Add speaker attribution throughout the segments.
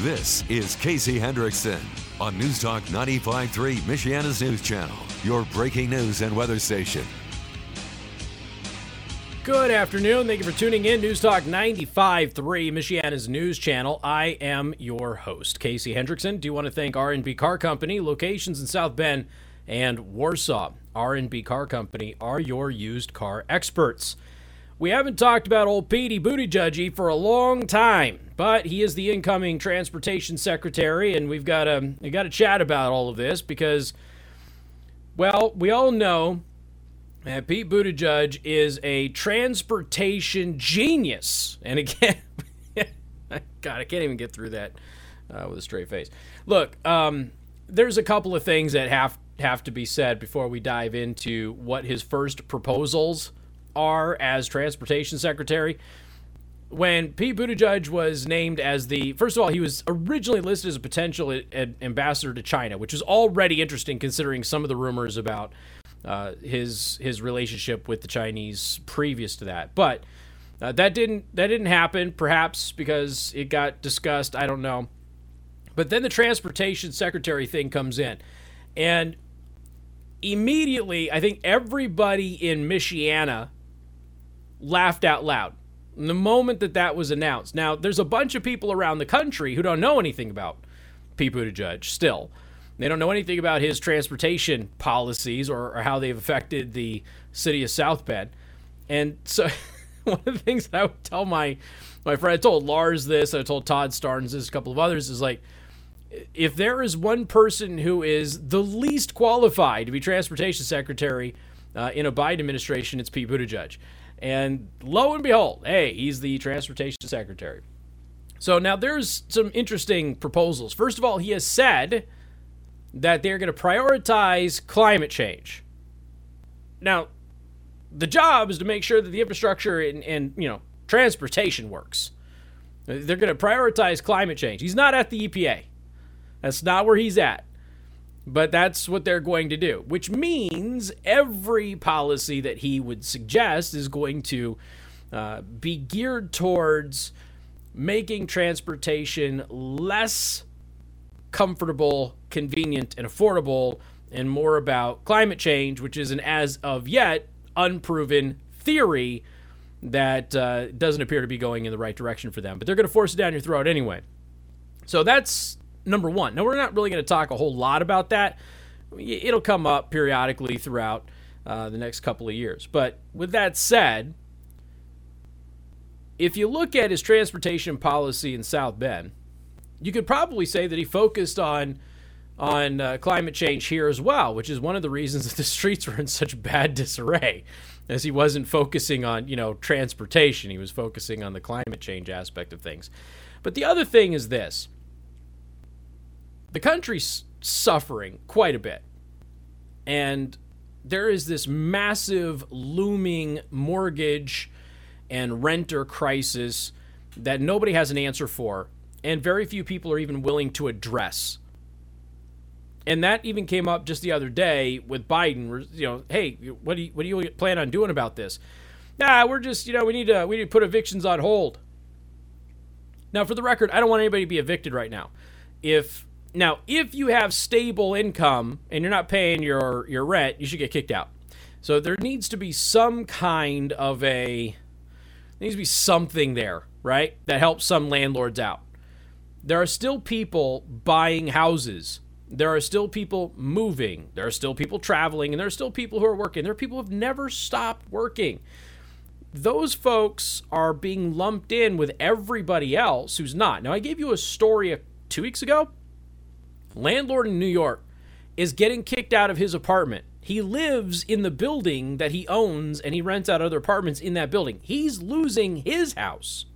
Speaker 1: This is Casey Hendrickson on News Talk 95.3, Michiana's news channel, your breaking news and weather station.
Speaker 2: Good afternoon. Thank you for tuning in. News Talk 95.3, Michiana's news channel. I am your host, Casey Hendrickson. Do you want to thank R&B Car Company, locations in South Bend and Warsaw. R&B Car Company are your used car experts. We haven't talked about old Petey Buttigieg for a long time, but he is the incoming transportation secretary, and we've got to we got to chat about all of this because, well, we all know that Pete Buttigieg is a transportation genius, and again, God, I can't even get through that uh, with a straight face. Look, um, there's a couple of things that have have to be said before we dive into what his first proposals are as transportation secretary. When Pete Buttigieg was named as the first of all, he was originally listed as a potential ambassador to China, which is already interesting considering some of the rumors about uh, his his relationship with the Chinese previous to that. But uh, that didn't that didn't happen, perhaps because it got discussed. I don't know. But then the transportation secretary thing comes in, and immediately, I think everybody in Michiana laughed out loud the moment that that was announced. Now, there's a bunch of people around the country who don't know anything about Pete Buttigieg still. They don't know anything about his transportation policies or, or how they've affected the city of South Bend. And so, one of the things that I would tell my my friend, I told Lars this, I told Todd Starnes this, a couple of others, is like, if there is one person who is the least qualified to be transportation secretary uh, in a Biden administration, it's Pete Buttigieg. And lo and behold, hey, he's the transportation secretary. So now there's some interesting proposals. First of all, he has said that they're going to prioritize climate change. Now, the job is to make sure that the infrastructure and, and you know transportation works. They're going to prioritize climate change. He's not at the EPA. That's not where he's at. But that's what they're going to do, which means every policy that he would suggest is going to uh, be geared towards making transportation less comfortable, convenient, and affordable, and more about climate change, which is an as of yet unproven theory that uh, doesn't appear to be going in the right direction for them. But they're going to force it down your throat anyway. So that's number one. Now, we're not really going to talk a whole lot about that. It'll come up periodically throughout uh, the next couple of years. But with that said, if you look at his transportation policy in South Bend, you could probably say that he focused on on uh, climate change here as well, which is one of the reasons that the streets were in such bad disarray, as he wasn't focusing on you know transportation; he was focusing on the climate change aspect of things. But the other thing is this: the country's suffering quite a bit. And there is this massive looming mortgage and renter crisis that nobody has an answer for, and very few people are even willing to address. And that even came up just the other day with Biden. You know, hey, what do you what do you plan on doing about this? Nah, we're just you know we need to we need to put evictions on hold. Now, for the record, I don't want anybody to be evicted right now. If now, if you have stable income and you're not paying your your rent, you should get kicked out. So there needs to be some kind of a needs to be something there, right? That helps some landlords out. There are still people buying houses. There are still people moving. There are still people traveling and there are still people who are working. There are people who have never stopped working. Those folks are being lumped in with everybody else who's not. Now, I gave you a story 2 weeks ago landlord in New York is getting kicked out of his apartment. He lives in the building that he owns and he rents out other apartments in that building. He's losing his house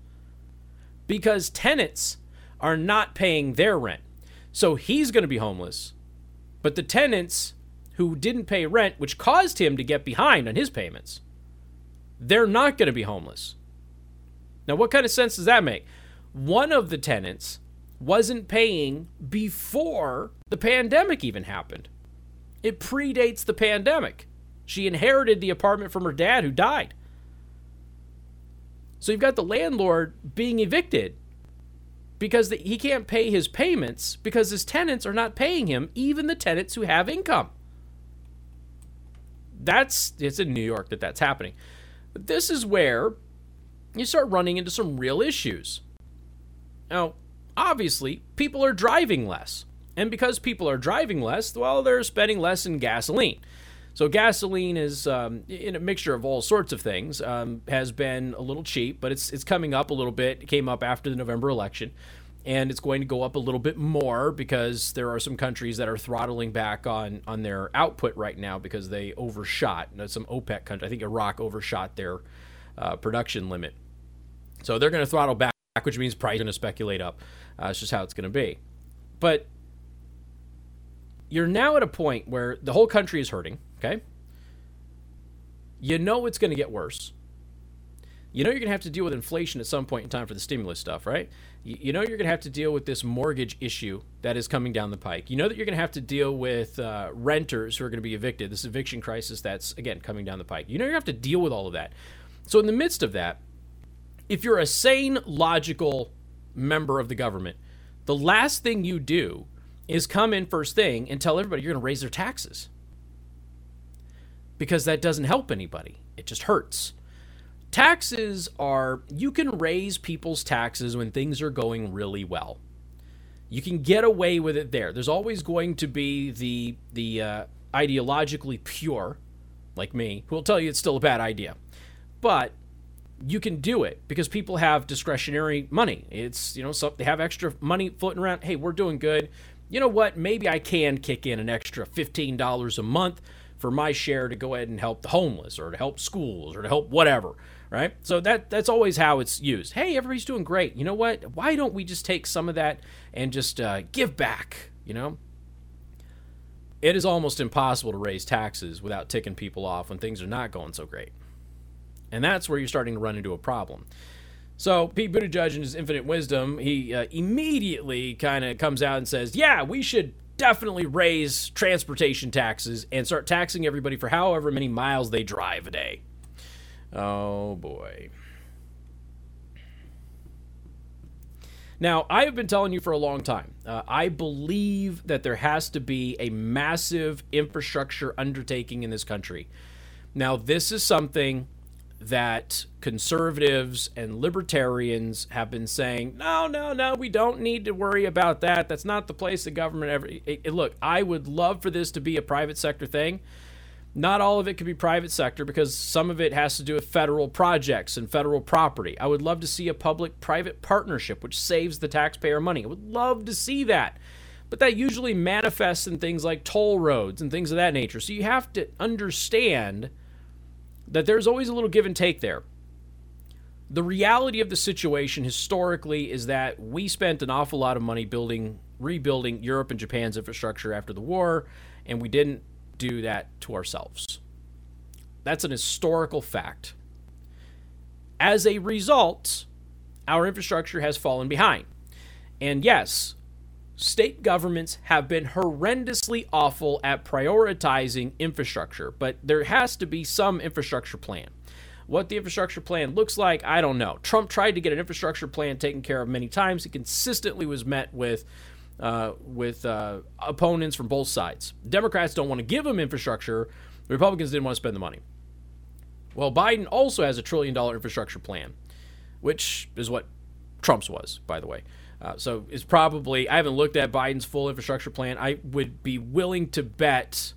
Speaker 2: because tenants are not paying their rent. So he's going to be homeless. But the tenants who didn't pay rent, which caused him to get behind on his payments, they're not going to be homeless. Now, what kind of sense does that make? One of the tenants wasn't paying before the pandemic even happened. It predates the pandemic. She inherited the apartment from her dad who died. So you've got the landlord being evicted because the, he can't pay his payments because his tenants are not paying him, even the tenants who have income. That's it's in New York that that's happening. But this is where you start running into some real issues. Now, obviously, people are driving less. And because people are driving less, well, they're spending less in gasoline. So gasoline is um, in a mixture of all sorts of things. Um, has been a little cheap, but it's it's coming up a little bit. It came up after the November election, and it's going to go up a little bit more because there are some countries that are throttling back on on their output right now because they overshot. Some OPEC country, I think Iraq overshot their uh, production limit, so they're going to throttle back, which means is going to speculate up. Uh, it's just how it's going to be, but you're now at a point where the whole country is hurting, okay? You know it's going to get worse. You know you're going to have to deal with inflation at some point in time for the stimulus stuff, right? You know you're going to have to deal with this mortgage issue that is coming down the pike. You know that you're going to have to deal with uh, renters who are going to be evicted, this eviction crisis that's, again, coming down the pike. You know you have to deal with all of that. So, in the midst of that, if you're a sane, logical member of the government, the last thing you do is come in first thing and tell everybody you're going to raise their taxes. Because that doesn't help anybody, it just hurts. Taxes are, you can raise people's taxes when things are going really well. You can get away with it there. There's always going to be the, the uh, ideologically pure, like me, who will tell you it's still a bad idea. But you can do it because people have discretionary money. It's, you know, so they have extra money floating around. Hey, we're doing good you know what? Maybe I can kick in an extra $15 a month for my share to go ahead and help the homeless or to help schools or to help whatever, right? So that that's always how it's used. Hey, everybody's doing great. You know what? Why don't we just take some of that and just uh, give back? You know, it is almost impossible to raise taxes without ticking people off when things are not going so great, and that's where you're starting to run into a problem. So Pete Buttigieg, in his infinite wisdom, he uh, immediately kind of comes out and says, "Yeah, we should definitely raise transportation taxes and start taxing everybody for however many miles they drive a day." Oh boy. Now, I have been telling you for a long time. Uh, I believe that there has to be a massive infrastructure undertaking in this country. Now, this is something that conservatives and libertarians have been saying, no, no, no, we don't need to worry about that. That's not the place the government ever. It, it, look, I would love for this to be a private sector thing. Not all of it could be private sector because some of it has to do with federal projects and federal property. I would love to see a public private partnership which saves the taxpayer money. I would love to see that. But that usually manifests in things like toll roads and things of that nature. So you have to understand that there's always a little give and take there. The reality of the situation historically is that we spent an awful lot of money building, rebuilding Europe and Japan's infrastructure after the war, and we didn't do that to ourselves. That's an historical fact. As a result, our infrastructure has fallen behind. And yes, state governments have been horrendously awful at prioritizing infrastructure, but there has to be some infrastructure plan. What the infrastructure plan looks like, I don't know. Trump tried to get an infrastructure plan taken care of many times. He consistently was met with uh, with uh, opponents from both sides. Democrats don't want to give him infrastructure. Republicans didn't want to spend the money. Well, Biden also has a trillion dollar infrastructure plan, which is what Trump's was, by the way. Uh, so it's probably I haven't looked at Biden's full infrastructure plan. I would be willing to bet.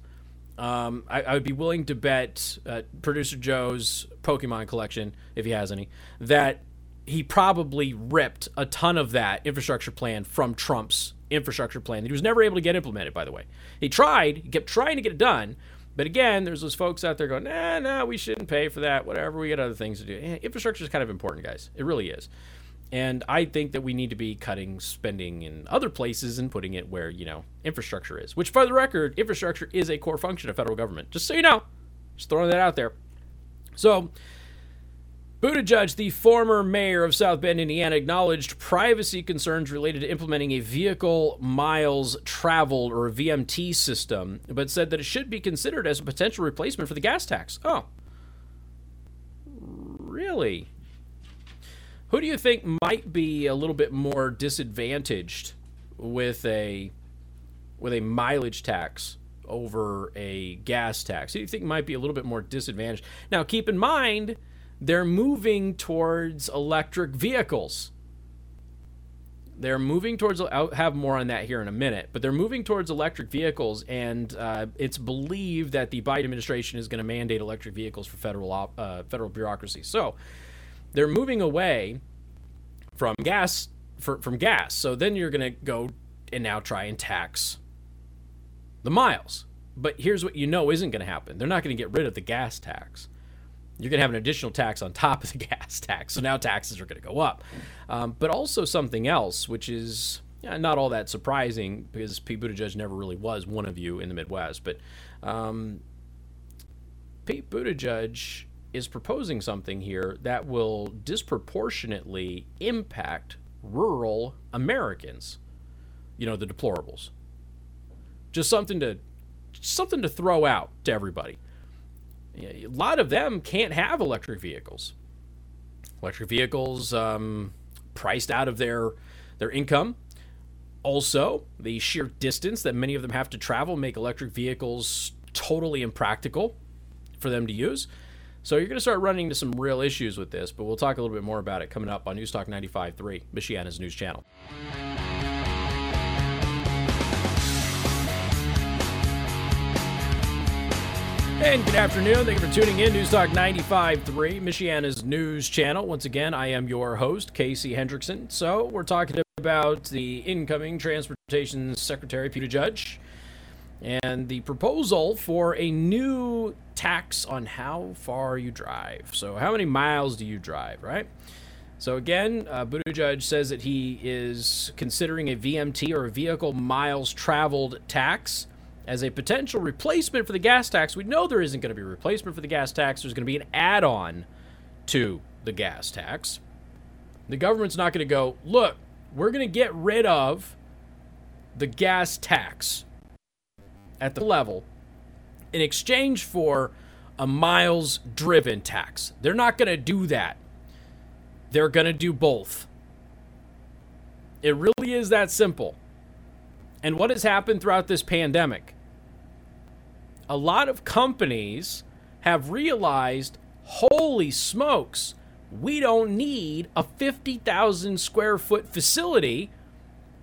Speaker 2: Um, I, I, would be willing to bet uh, producer Joe's Pokemon collection, if he has any, that he probably ripped a ton of that infrastructure plan from Trump's infrastructure plan that he was never able to get implemented. By the way, he tried, he kept trying to get it done, but again, there's those folks out there going, nah, nah, we shouldn't pay for that. Whatever, we got other things to do. Eh, infrastructure is kind of important, guys. It really is. And I think that we need to be cutting spending in other places and putting it where, you know, infrastructure is. Which, for the record, infrastructure is a core function of federal government. Just so you know, just throwing that out there. So, Buttigieg, the former mayor of South Bend, Indiana, acknowledged privacy concerns related to implementing a vehicle miles traveled or a VMT system, but said that it should be considered as a potential replacement for the gas tax. Oh. Really? Who do you think might be a little bit more disadvantaged with a with a mileage tax over a gas tax? Who do you think might be a little bit more disadvantaged? Now, keep in mind they're moving towards electric vehicles. They're moving towards. I'll have more on that here in a minute, but they're moving towards electric vehicles, and uh, it's believed that the Biden administration is going to mandate electric vehicles for federal uh, federal bureaucracy. So they're moving away from gas for, from gas. So then you're going to go and now try and tax the miles. But here's what you know isn't going to happen. They're not going to get rid of the gas tax you're going to have an additional tax on top of the gas tax. So now taxes are going to go up. Um, but also something else, which is not all that surprising because Pete Buttigieg never really was one of you in the Midwest. But um, Pete Buttigieg is proposing something here that will disproportionately impact rural Americans. You know, the deplorables. Just something to something to throw out to everybody a lot of them can't have electric vehicles. Electric vehicles um, priced out of their their income. Also, the sheer distance that many of them have to travel make electric vehicles totally impractical for them to use. So you're going to start running into some real issues with this, but we'll talk a little bit more about it coming up on News Talk 95.3, Michiana's news channel. And good afternoon. Thank you for tuning in. News Talk 95.3, Michiana's news channel. Once again, I am your host, Casey Hendrickson. So, we're talking about the incoming Transportation Secretary, Peter Judge, and the proposal for a new tax on how far you drive. So, how many miles do you drive, right? So, again, uh, Buttigieg says that he is considering a VMT or a vehicle miles traveled tax as a potential replacement for the gas tax. We know there isn't going to be a replacement for the gas tax. There's going to be an add on to the gas tax. The government's not going to go, look, we're going to get rid of the gas tax at the level in exchange for a miles driven tax. They're not going to do that. They're going to do both. It really is that simple. And what has happened throughout this pandemic? a lot of companies have realized holy smokes, we don't need a 50,000 square foot facility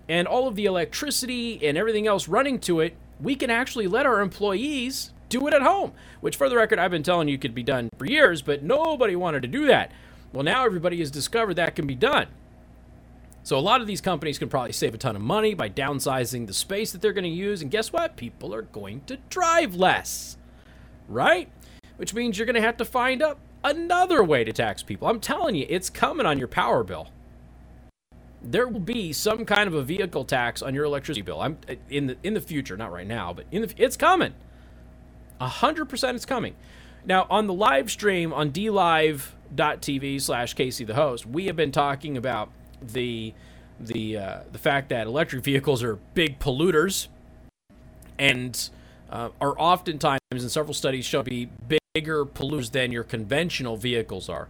Speaker 2: and all of the electricity and everything else running to it. We can actually let our employees do it at home, which, for the record, I've been telling you could be done for years, but nobody wanted to do that. Well, now everybody has discovered that can be done. So a lot of these companies can probably save a ton of money by downsizing the space that they're going to use. And guess what? People are going to drive less, right? Which means you're going to have to find up another way to tax people. I'm telling you, it's coming on your power bill. There will be some kind of a vehicle tax on your electricity bill. I'm in the in the future, not right now, but in the it's coming. A hundred percent, it's coming. Now on the live stream on dlive.tv slash Casey the host, we have been talking about the the uh, the fact that electric vehicles are big polluters and uh, are oftentimes, in several studies, show to be bigger polluters than your conventional vehicles are.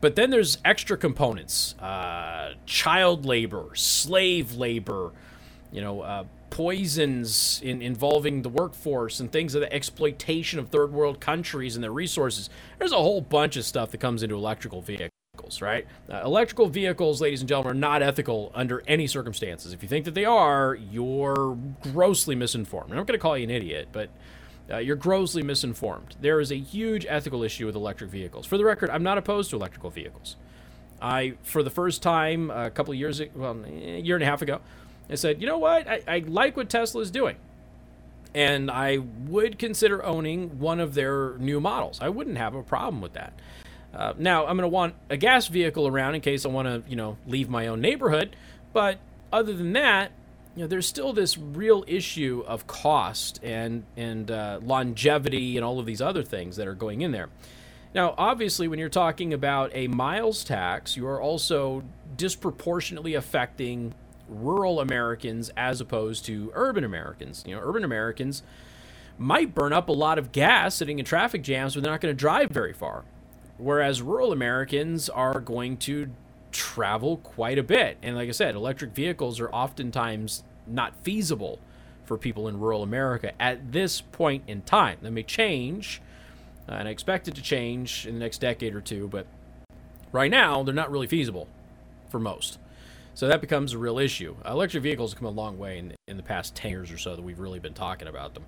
Speaker 2: But then there's extra components: uh, child labor, slave labor, you know, uh, poisons in, involving the workforce, and things of the exploitation of third world countries and their resources. There's a whole bunch of stuff that comes into electrical vehicles right? Uh, electrical vehicles, ladies and gentlemen, are not ethical under any circumstances. If you think that they are, you're grossly misinformed. I'm not going to call you an idiot, but uh, you're grossly misinformed. There is a huge ethical issue with electric vehicles. For the record, I'm not opposed to electrical vehicles. I, for the first time a couple years, well, a year and a half ago, I said, you know what? I, I like what Tesla is doing. And I would consider owning one of their new models. I wouldn't have a problem with that. Uh, now, I'm going to want a gas vehicle around in case I want to, you know, leave my own neighborhood. But other than that, you know, there's still this real issue of cost and and uh, longevity and all of these other things that are going in there. Now, obviously, when you're talking about a miles tax, you are also disproportionately affecting rural Americans as opposed to urban Americans. You know, urban Americans might burn up a lot of gas sitting in traffic jams, but they're not going to drive very far whereas rural Americans are going to travel quite a bit. And like I said, electric vehicles are oftentimes not feasible for people in rural America at this point in time. That may change, uh, and I expect it to change in the next decade or two, but right now they're not really feasible for most. So that becomes a real issue. Electric vehicles have come a long way in, in the past 10 years or so that we've really been talking about them.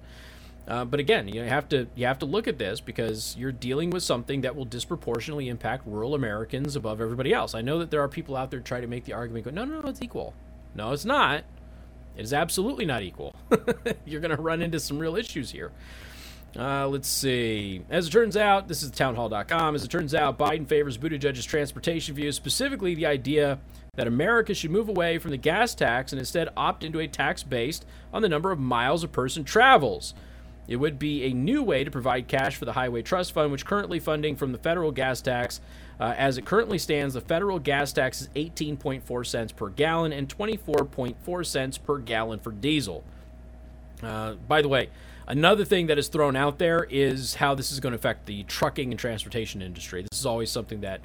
Speaker 2: Uh, but again, you have to you have to look at this because you're dealing with something that will disproportionately impact rural Americans above everybody else. I know that there are people out there trying to make the argument go, no, no, no, it's equal. No, it's not. It is absolutely not equal. you're going to run into some real issues here. Uh, let's see. As it turns out, this is townhall.com. As it turns out, Biden favors Buttigieg's transportation view, specifically the idea that America should move away from the gas tax and instead opt into a tax based on the number of miles a person travels. It would be a new way to provide cash for the Highway Trust Fund, which currently funding from the federal gas tax. Uh, as it currently stands, the federal gas tax is 18.4 cents per gallon and 24.4 cents per gallon for diesel. Uh, by the way, another thing that is thrown out there is how this is going to affect the trucking and transportation industry. This is always something that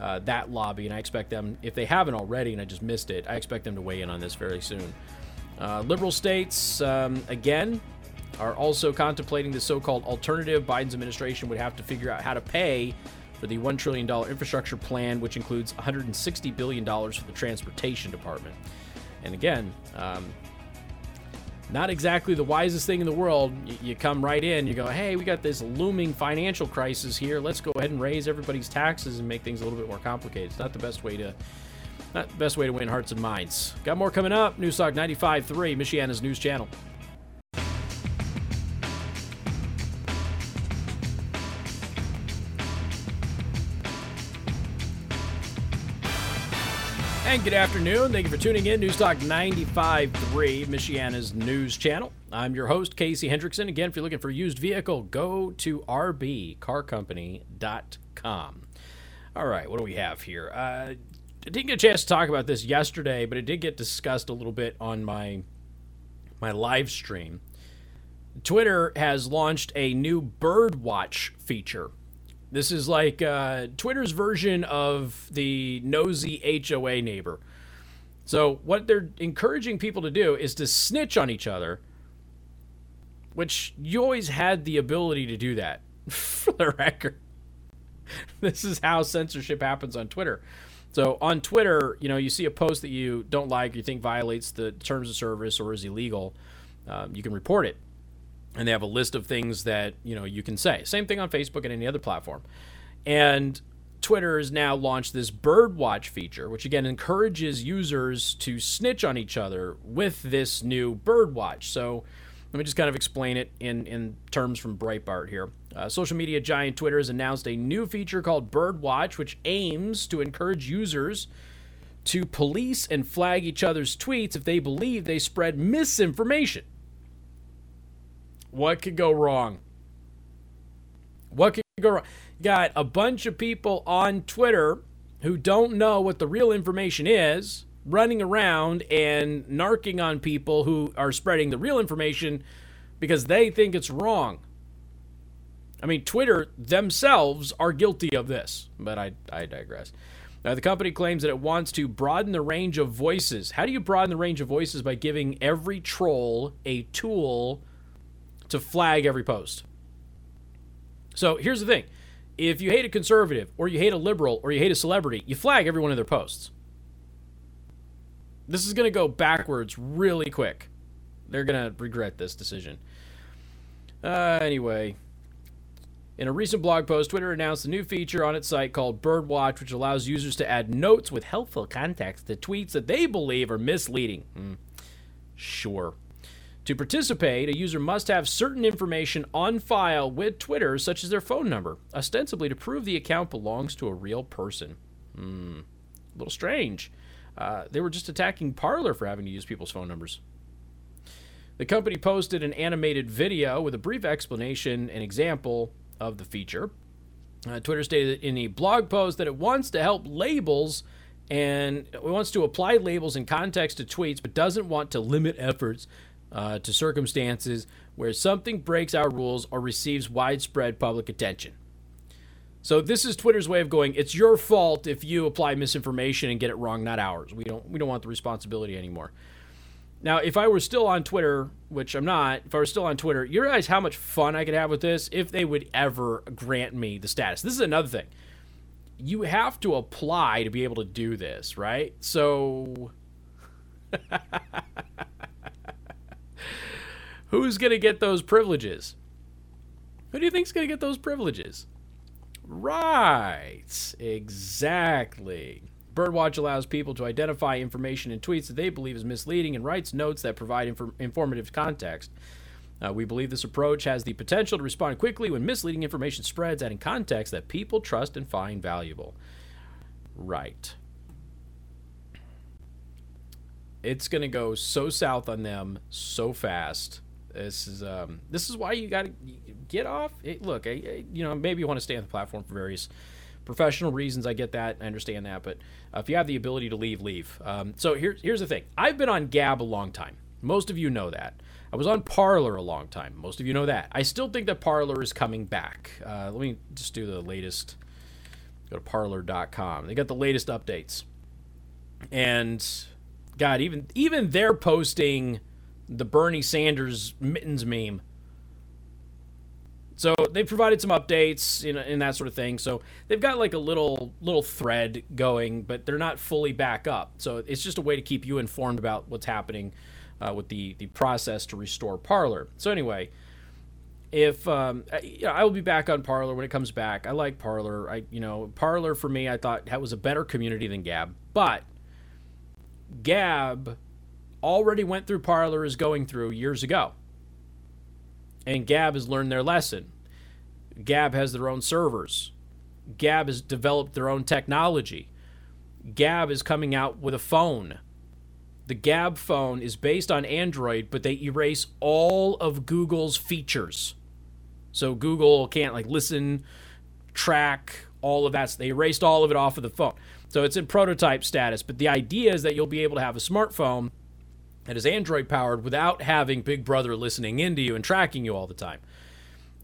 Speaker 2: uh, that lobby, and I expect them, if they haven't already, and I just missed it, I expect them to weigh in on this very soon. Uh, liberal states, um, again, are also contemplating the so called alternative. Biden's administration would have to figure out how to pay for the $1 trillion infrastructure plan, which includes $160 billion for the transportation department. And again, um, not exactly the wisest thing in the world. You, come right in, you go, hey, we got this looming financial crisis here. Let's go ahead and raise everybody's taxes and make things a little bit more complicated. It's not the best way to. Not the best way to win hearts and minds. Got more coming up. Newstalk 95.3, Michiana's news channel. And good afternoon. Thank you for tuning in. News Talk 95.3, Michiana's news channel. I'm your host, Casey Hendrickson. Again, if you're looking for a used vehicle, go to rbcarcompany.com. All right, what do we have here? Uh, I didn't get a chance to talk about this yesterday, but it did get discussed a little bit on my my live stream. Twitter has launched a new bird watch feature this is like uh, Twitter's version of the nosy HOA neighbor. So, what they're encouraging people to do is to snitch on each other, which you always had the ability to do that, for the record. This is how censorship happens on Twitter. So, on Twitter, you know, you see a post that you don't like, you think violates the terms of service or is illegal, um, you can report it and they have a list of things that you know you can say. Same thing on Facebook and any other platform. And Twitter has now launched this bird watch feature, which again encourages users to snitch on each other with this new bird watch. So let me just kind of explain it in, in terms from Breitbart here. Uh, social media giant Twitter has announced a new feature called Bird Watch, which aims to encourage users to police and flag each other's tweets if they believe they spread misinformation. What could go wrong? What could go wrong? Got a bunch of people on Twitter who don't know what the real information is running around and narking on people who are spreading the real information because they think it's wrong. I mean, Twitter themselves are guilty of this, but I, I digress. Now, the company claims that it wants to broaden the range of voices. How do you broaden the range of voices? By giving every troll a tool to flag every post. So here's the thing if you hate a conservative, or you hate a liberal, or you hate a celebrity, you flag every one of their posts. This is going to go backwards really quick. They're going to regret this decision. Uh, anyway, in a recent blog post, Twitter announced a new feature on its site called Birdwatch, which allows users to add notes with helpful context to tweets that they believe are misleading. Hmm. Sure. To participate, a user must have certain information on file with Twitter, such as their phone number, ostensibly to prove the account belongs to a real person. Hmm, a little strange. Uh, they were just attacking Parler for having to use people's phone numbers. The company posted an animated video with a brief explanation and example of the feature. Uh, Twitter stated in a blog post that it wants to help labels and wants to apply labels in context to tweets, but doesn't want to limit efforts uh, to circumstances where something breaks our rules or receives widespread public attention. So this is Twitter's way of going. It's your fault if you apply misinformation and get it wrong, not ours. We don't we don't want the responsibility anymore. Now, if I were still on Twitter, which I'm not, if I were still on Twitter, you realize how much fun I could have with this if they would ever grant me the status. This is another thing. You have to apply to be able to do this, right? So who's going to get those privileges? Who do you think's going to get those privileges? Right. Exactly. Birdwatch allows people to identify information in tweets that they believe is misleading and writes notes that provide inf- informative context. Uh, we believe this approach has the potential to respond quickly when misleading information spreads, adding context that people trust and find valuable. Right. It's going to go so south on them so fast. This is um, this is why you got to get off. It, look, I, I, you know, maybe you want to stay on the platform for various professional reasons. I get that. I understand that. But uh, if you have the ability to leave, leave. Um, so here's here's the thing. I've been on Gab a long time. Most of you know that. I was on Parler a long time. Most of you know that. I still think that Parler is coming back. Uh, let me just do the latest. Go to Parler.com. They got the latest updates. And God, even even they're posting the Bernie Sanders mittens meme. So they've provided some updates you know, and that sort of thing. So they've got like a little little thread going, but they're not fully back up. So it's just a way to keep you informed about what's happening uh, with the the process to restore Parler. So anyway, if um, I, you know, I will be back on Parler when it comes back. I like Parler. I you know Parler for me, I thought that was a better community than Gab, but Gab already went through Parler is going through years ago. And Gab has learned their lesson. Gab has their own servers. Gab has developed their own technology. Gab is coming out with a phone. The Gab phone is based on Android, but they erase all of Google's features. So Google can't like listen, track, all of that. They erased all of it off of the phone. So it's in prototype status, but the idea is that you'll be able to have a smartphone is Android powered without having Big Brother listening into you and tracking you all the time.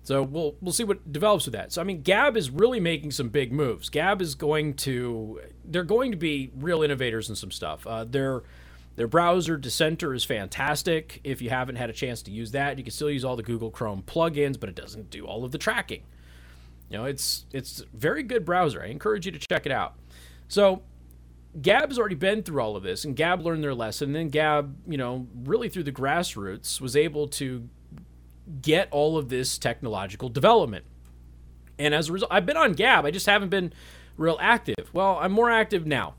Speaker 2: So we'll we'll see what develops with that. So I mean, Gab is really making some big moves. Gab is going to they're going to be real innovators in some stuff. Uh, their their browser Dissenter is fantastic. If you haven't had a chance to use that, you can still use all the Google Chrome plugins, but it doesn't do all of the tracking. You know, it's it's very good browser. I encourage you to check it out. So Gab's already been through all of this, and Gab learned their lesson. And then Gab, you know, really through the grassroots, was able to get all of this technological development. And as a result, I've been on Gab. I just haven't been real active. Well, I'm more active now.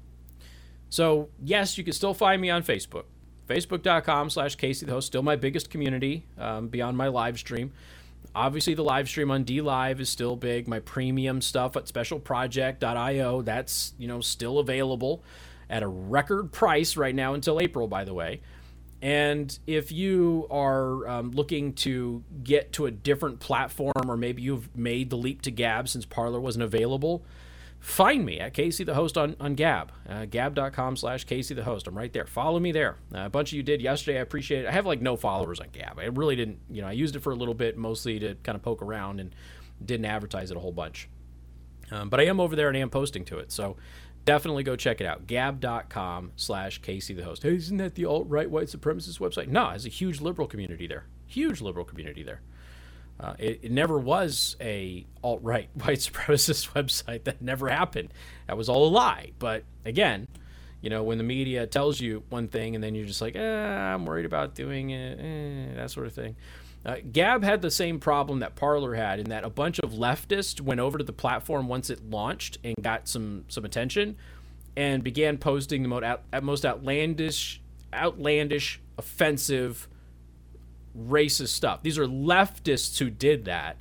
Speaker 2: So yes, you can still find me on Facebook. Facebook.com slash Casey the host, still my biggest community um, beyond my live stream. Obviously, the live stream on DLive is still big. My premium stuff at specialproject.io, that's, you know, still available at a record price right now until April, by the way. And if you are um, looking to get to a different platform, or maybe you've made the leap to Gab since Parler wasn't available, find me at Casey the Host on, on Gab, uh, gab.com slash Casey the Host. I'm right there. Follow me there. Uh, a bunch of you did yesterday. I appreciate it. I have like no followers on Gab. I really didn't, you know, I used it for a little bit, mostly to kind of poke around and didn't advertise it a whole bunch. Um, but I am over there and I am posting to it. So definitely go check it out. Gab.com slash Casey the Host. Hey, isn't that the alt right white supremacist website? No, there's a huge liberal community there. Huge liberal community there. Uh, it, it, never was a alt right white supremacist website. That never happened. That was all a lie. But again, you know, when the media tells you one thing and then you're just like, eh, I'm worried about doing it, eh, that sort of thing. Uh, Gab had the same problem that Parler had in that a bunch of leftists went over to the platform once it launched and got some some attention, and began posting the most, most outlandish, outlandish, offensive racist stuff. These are leftists who did that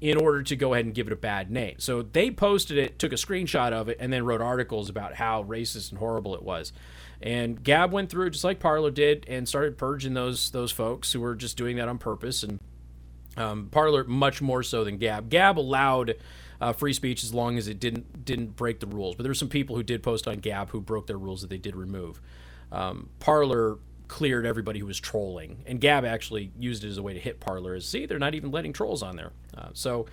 Speaker 2: in order to go ahead and give it a bad name. So they posted it, took a screenshot of it, and then wrote articles about how racist and horrible it was. And Gab went through it just like Parler did and started purging those those folks who were just doing that on purpose. And um, Parler much more so than Gab. Gab allowed uh, free speech as long as it didn't didn't break the rules. But there were some people who did post on Gab who broke their rules that they did remove. Um, Parler cleared everybody who was trolling. And Gab actually used it as a way to hit Parler. As see, they're not even letting trolls on there. Uh, so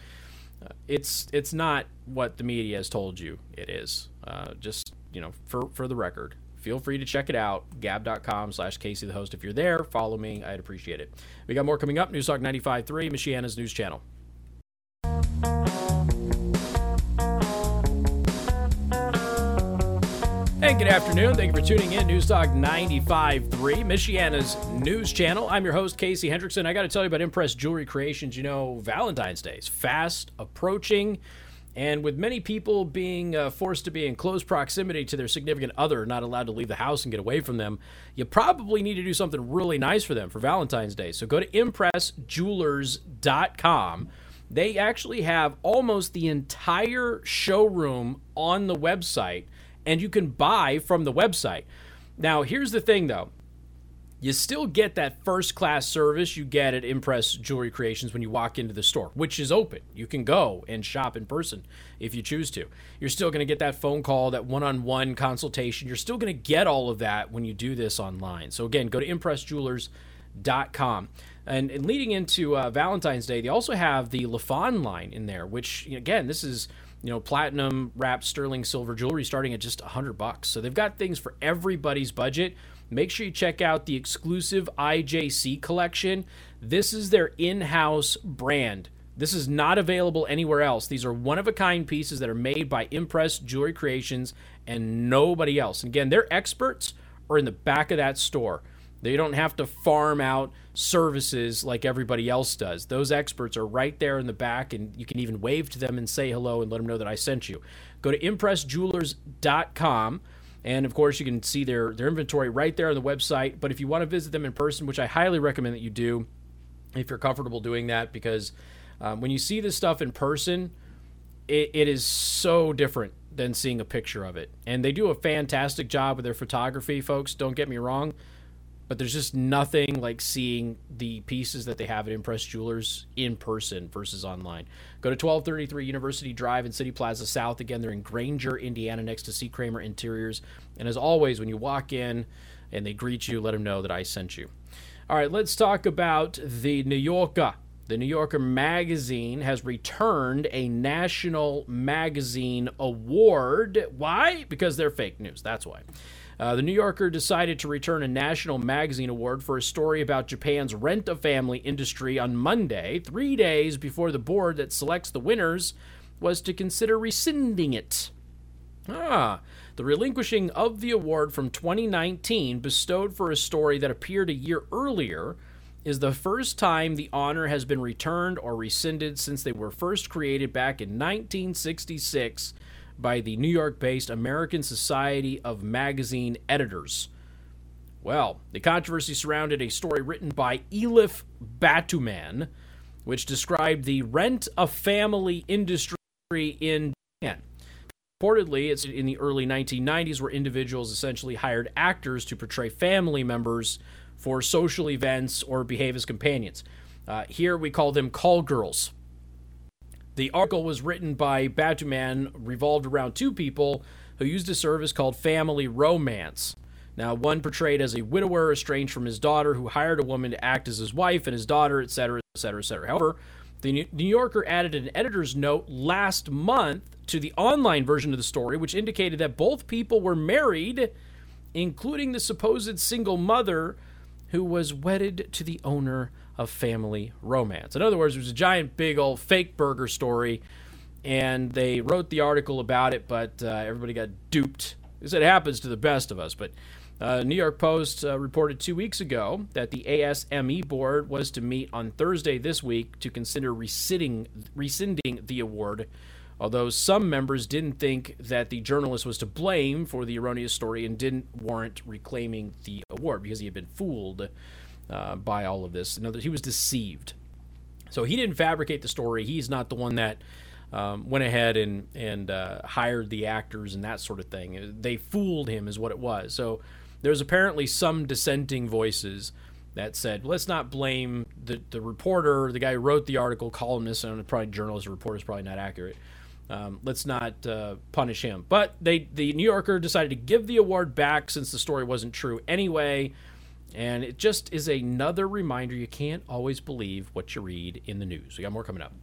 Speaker 2: uh, it's it's not what the media has told you it is. Uh, just you know, for for the record, feel free to check it out. Gab.com slash Casey the host. If you're there, follow me. I'd appreciate it. We got more coming up. News Talk 95.3, Michiana's news channel. And good afternoon. Thank you for tuning in. News Talk 95.3, Michiana's news channel. I'm your host, Casey Hendrickson. I got to tell you about Impress Jewelry Creations. You know, Valentine's Day is fast approaching. And with many people being uh, forced to be in close proximity to their significant other, not allowed to leave the house and get away from them, you probably need to do something really nice for them for Valentine's Day. So go to ImpressJewelers.com. They actually have almost the entire showroom on the website and you can buy from the website. Now, here's the thing though. You still get that first class service you get at Impress Jewelry Creations when you walk into the store, which is open. You can go and shop in person if you choose to. You're still going to get that phone call, that one on one consultation. You're still going to get all of that when you do this online. So, again, go to ImpressJewelers.com. And, and leading into uh, Valentine's Day, they also have the Lafonn line in there, which, again, this is you know, platinum wrapped sterling silver jewelry starting at just 100 bucks. So they've got things for everybody's budget. Make sure you check out the exclusive IJC collection. This is their in-house brand. This is not available anywhere else. These are one of a kind pieces that are made by Impress Jewelry Creations and nobody else. And again, their experts are in the back of that store. They don't have to farm out services like everybody else does. Those experts are right there in the back, and you can even wave to them and say hello and let them know that I sent you. Go to ImpressJewelers.com. And of course, you can see their, their inventory right there on the website. But if you want to visit them in person, which I highly recommend that you do, if you're comfortable doing that, because um, when you see this stuff in person, it, it is so different than seeing a picture of it. And they do a fantastic job with their photography, folks. Don't get me wrong but there's just nothing like seeing the pieces that they have at Impress Jewelers in person versus online. Go to 1233 University Drive in City Plaza South. Again, they're in Granger, Indiana, next to C. Kramer Interiors. And as always, when you walk in and they greet you, let them know that I sent you. All right, let's talk about the New Yorker. The New Yorker magazine has returned a National Magazine Award. Why? Because they're fake news. That's why. Uh, the New Yorker decided to return a National Magazine Award for a story about Japan's rent a family industry on Monday, three days before the board that selects the winners was to consider rescinding it. Ah, the relinquishing of the award from 2019, bestowed for a story that appeared a year earlier, is the first time the honor has been returned or rescinded since they were first created back in 1966 by the New York based American Society of Magazine Editors. Well, the controversy surrounded a story written by Elif Batuman, which described the rent a family industry in Japan. Reportedly, it's in the early 1990s where individuals essentially hired actors to portray family members for social events or behave as companions. Uh, here we call them call girls. The article was written by Batuman, revolved around two people who used a service called Family Romance. Now, one portrayed as a widower estranged from his daughter who hired a woman to act as his wife and his daughter, etc., etc., etc. However, the New Yorker added an editor's note last month to the online version of the story, which indicated that both people were married, including the supposed single mother who was wedded to the owner of family romance. In other words, it was a giant, big old fake burger story, and they wrote the article about it, but uh, everybody got duped. Because it happens to the best of us. But uh, New York Post uh, reported two weeks ago that the ASME board was to meet on Thursday this week to consider rescinding, rescinding the award. Although some members didn't think that the journalist was to blame for the erroneous story and didn't warrant reclaiming the award because he had been fooled uh, by all of this. In other, he was deceived. So he didn't fabricate the story. He's not the one that um, went ahead and and uh, hired the actors and that sort of thing. They fooled him, is what it was. So there's apparently some dissenting voices that said, let's not blame the, the reporter, the guy who wrote the article, columnist, and probably journalist or reporter is probably not accurate. Um, let's not uh, punish him. But they, the New Yorker decided to give the award back since the story wasn't true anyway. And it just is another reminder you can't always believe what you read in the news. We got more coming up.